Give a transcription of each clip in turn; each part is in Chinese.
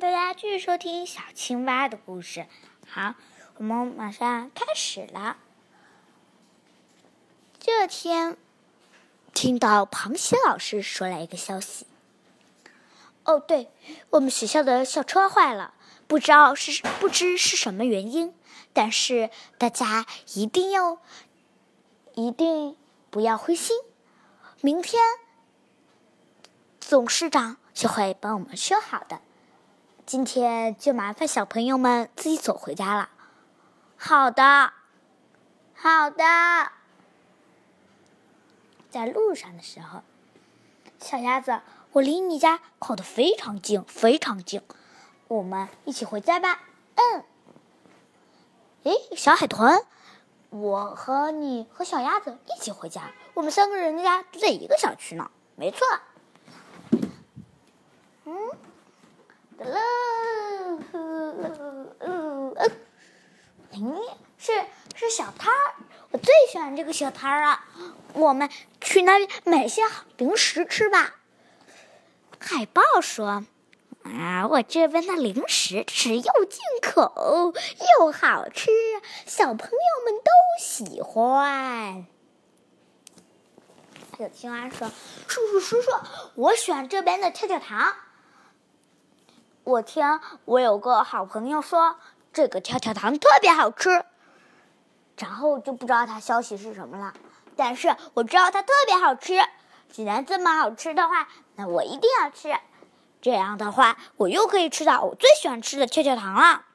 大家继续收听小青蛙的故事。好，我们马上开始了。这天，听到螃蟹老师说来一个消息。哦，对，我们学校的校车坏了，不知道是不知是什么原因，但是大家一定要，一定不要灰心，明天董事长就会帮我们修好的。今天就麻烦小朋友们自己走回家了。好的，好的。在路上的时候，小鸭子，我离你家靠得非常近，非常近。我们一起回家吧。嗯。诶，小海豚，我和你和小鸭子一起回家。我们三个人家住在一个小区呢。没错。嗯。得了。嗯，是是小摊儿，我最喜欢这个小摊儿了。我们去那里买些好零食吃吧。海豹说：“啊，我这边的零食是又进口又好吃，小朋友们都喜欢。”小青蛙说：“叔叔叔叔，我喜欢这边的跳跳糖。”我听我有个好朋友说。这个跳跳糖特别好吃，然后就不知道它消息是什么了。但是我知道它特别好吃，既然这么好吃的话，那我一定要吃。这样的话，我又可以吃到我最喜欢吃的跳跳糖了，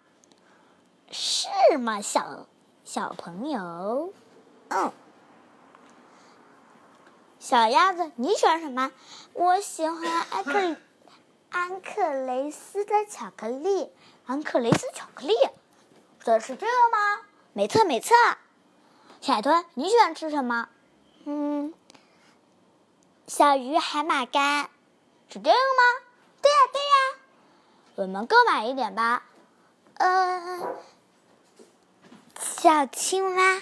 是吗，小小朋友？嗯，小鸭子，你喜欢什么？我喜欢艾克安克雷斯的巧克力。安克雷斯巧克力，这是这个吗？没错，没错。小海豚，你喜欢吃什么？嗯，小鱼海马干，是这个吗？对呀，对呀。我们各买一点吧。呃，小青蛙，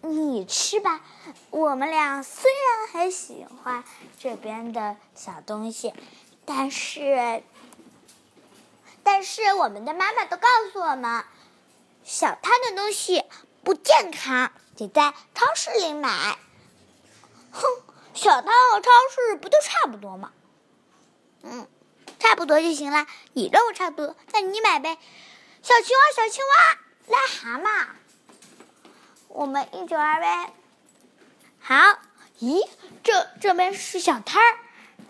你吃吧。我们俩虽然很喜欢这边的小东西，但是。但是我们的妈妈都告诉我们，小摊的东西不健康，得在超市里买。哼，小摊和超市不都差不多吗？嗯，差不多就行了。你认为差不多，那你买呗。小青蛙，小青蛙，癞蛤蟆，我们一九二呗。好，咦，这这边是小摊儿，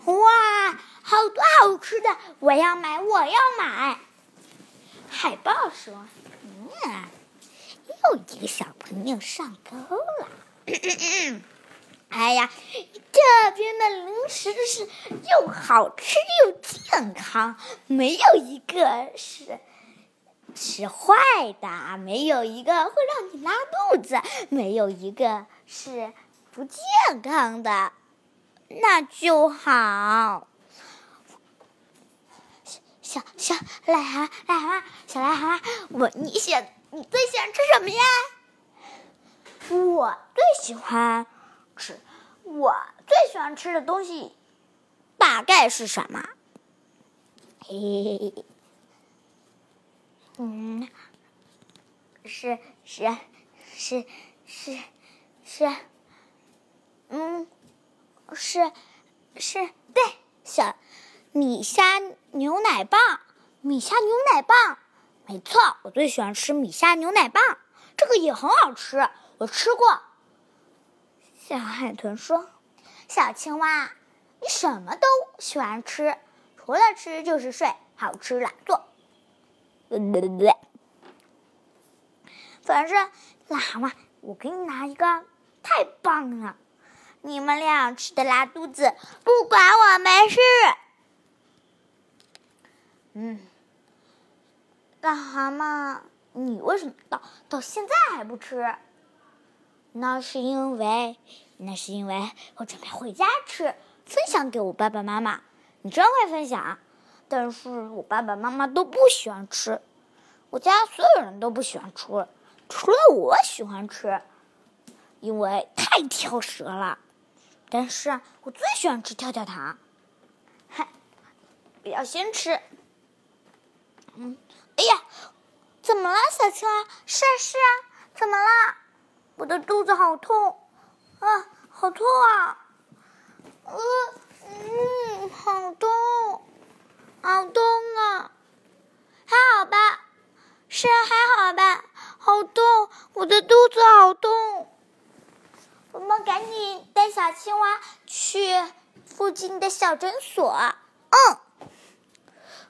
哇！好多好吃的，我要买，我要买。海豹说：“嗯，又一个小朋友上钩了。哎呀，这边的零食是又好吃又健康，没有一个是是坏的，没有一个会让你拉肚子，没有一个是不健康的，那就好。”小小癞蛤蟆，癞蛤蟆，小癞蛤蟆，我你喜你最喜欢吃什么呀？我最喜欢吃，我最喜欢吃的东西大概是什么？嘿嘿嘿嘿，嗯，是是是是是，嗯，是是对小。米虾牛奶棒，米虾牛奶棒，没错，我最喜欢吃米虾牛奶棒，这个也很好吃，我吃过。小海豚说：“小青蛙，你什么都喜欢吃，除了吃就是睡，好吃懒做。”反正癞蛤蟆，我给你拿一个，太棒了！你们俩吃的拉肚子，不管我没事。嗯，癞蛤蟆，你为什么到到现在还不吃？那是因为，那是因为我准备回家吃，分享给我爸爸妈妈。你真会分享，但是我爸爸妈妈都不喜欢吃，我家所有人都不喜欢吃，除了我喜欢吃，因为太挑食了。但是我最喜欢吃跳跳糖，嗨，我要先吃。嗯，哎呀，怎么了，小青蛙？是啊是啊，怎么了？我的肚子好痛，啊，好痛啊！呃，嗯，好痛，好痛啊！还好吧？是啊还好吧？好痛，我的肚子好痛。我们赶紧带小青蛙去附近的小诊所。嗯，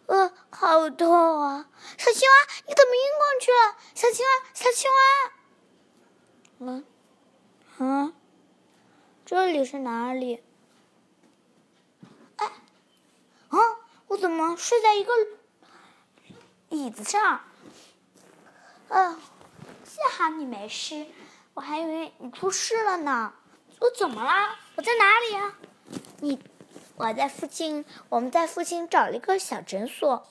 呃，好痛啊！小青蛙，你怎么晕过去了？小青蛙，小青蛙。嗯，啊，这里是哪里？哎，啊，我怎么睡在一个椅子上？嗯，幸好你没事，我还以为你出事了呢。我怎么了？我在哪里呀？你，我在附近，我们在附近找了一个小诊所，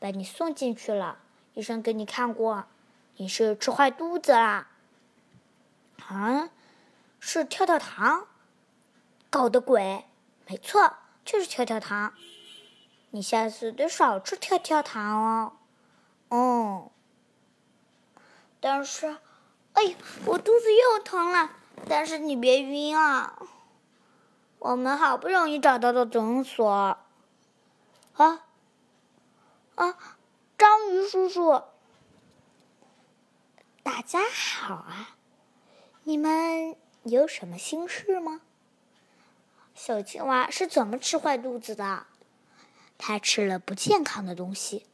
把你送进去了。医生给你看过，你是吃坏肚子啦。啊，是跳跳糖搞的鬼，没错，就是跳跳糖。你下次得少吃跳跳糖哦。哦，但是，哎呀，我肚子又疼了。但是你别晕啊！我们好不容易找到的诊所。啊啊，章鱼叔叔，大家好啊！你们有什么心事吗？小青蛙是怎么吃坏肚子的？它吃了不健康的东西。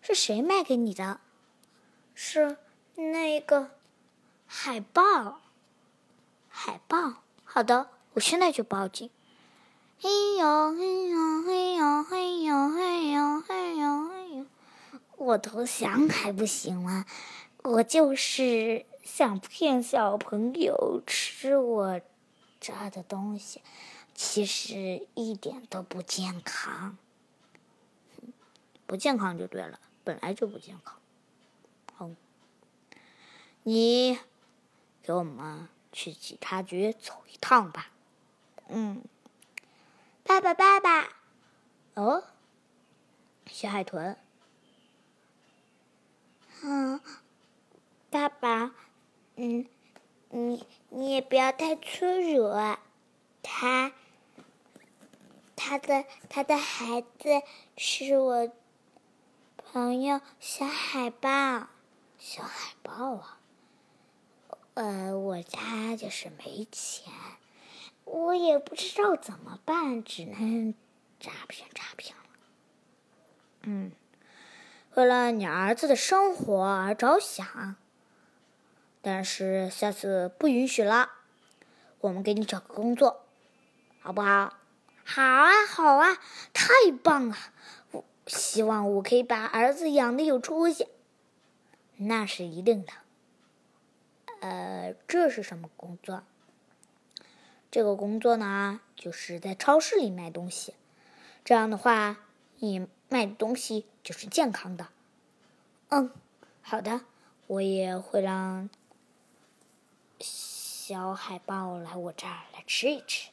是谁卖给你的？是那个海豹。海豹。好的，我现在就报警。嘿呦嘿呦嘿呦嘿呦嘿呦嘿呦嘿呦！我投降还不行吗？我就是想骗小朋友吃我炸的东西，其实一点都不健康。不健康就对了，本来就不健康。好，你给我们去警察局走一趟吧。嗯，爸爸，爸爸，哦，小海豚。嗯，爸爸，嗯，你你也不要太粗鲁啊。他，他的他的孩子是我朋友小海豹，小海豹啊。呃，我家就是没钱，我也不知道怎么办，只能诈骗诈骗了。嗯。为了你儿子的生活而着想，但是下次不允许了。我们给你找个工作，好不好？好啊，好啊，太棒了！我希望我可以把儿子养的有出息，那是一定的。呃，这是什么工作？这个工作呢，就是在超市里卖东西。这样的话，你。卖的东西就是健康的，嗯，好的，我也会让小海豹来我这儿来吃一吃，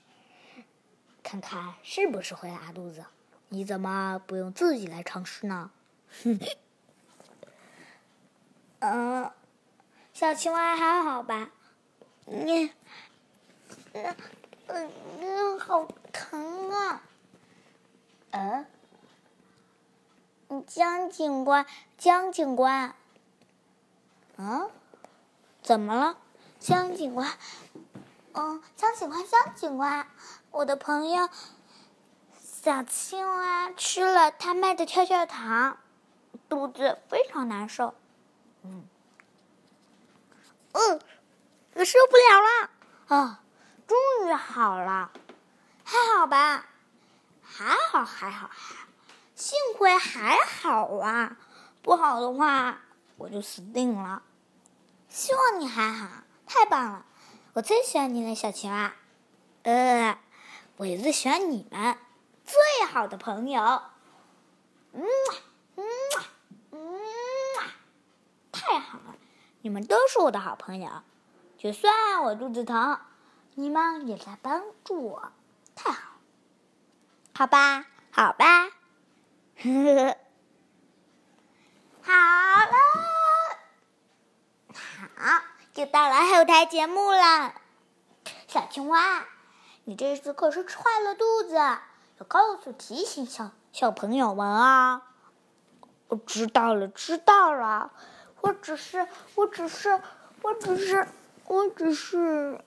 看看是不是会拉肚子。你怎么不用自己来尝试呢？嗯，小青蛙还好吧？你，嗯嗯，好疼啊！嗯。江警官，江警官，嗯，怎么了？江警官，嗯，江警官，江警官，我的朋友小青蛙吃了他卖的跳跳糖，肚子非常难受。嗯，嗯，我受不了了啊！终于好了，还好吧？还好，还好，还好。幸亏还好啊，不好的话我就死定了。希望你还好，太棒了！我最喜欢你了，小青蛙。呃，我也最喜欢你们，最好的朋友。嗯嗯嗯，太好了，你们都是我的好朋友。就算我肚子疼，你们也在帮助我，太好，好吧，好吧，呵呵，好了，好，又到了后台节目了。小青蛙，你这次可是吃坏了肚子，要告诉提醒小小朋友们啊！我知道了，知道了，我只是，我只是，我只是，我只是。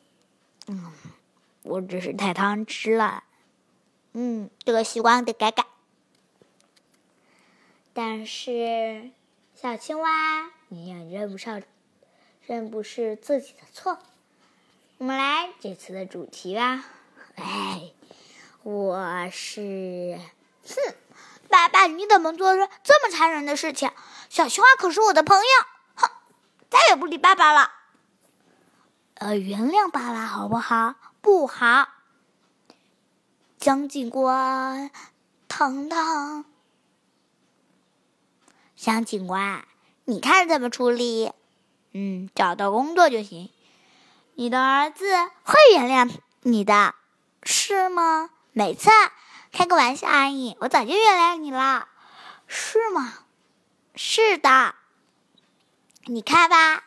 嗯，我只是太贪吃了。嗯，这个习惯得改改。但是，小青蛙，你也认不上，认不是自己的错。我们来这次的主题吧。哎，我是，哼，爸爸，你怎么做出这么残忍的事情？小青蛙可是我的朋友，哼，再也不理爸爸了。呃，原谅爸爸好不好？不好。江警官，糖糖，江警官，你看怎么处理？嗯，找到工作就行。你的儿子会原谅你的，是吗？没错，开个玩笑而已。我早就原谅你了，是吗？是的。你看吧，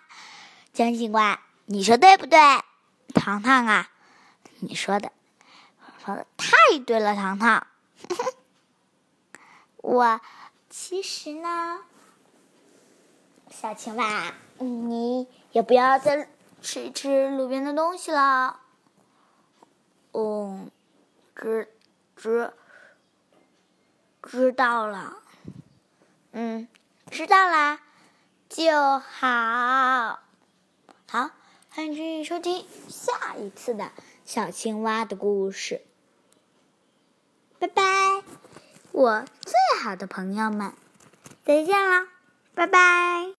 江警官，你说对不对？糖糖啊，你说的，说的太对了，糖糖。我其实呢，小青蛙，你也不要再。吃吃路边的东西了。嗯，知知知道了。嗯，知道啦，就好。好，欢迎继续收听下一次的小青蛙的故事。拜拜，我最好的朋友们，再见了，拜拜。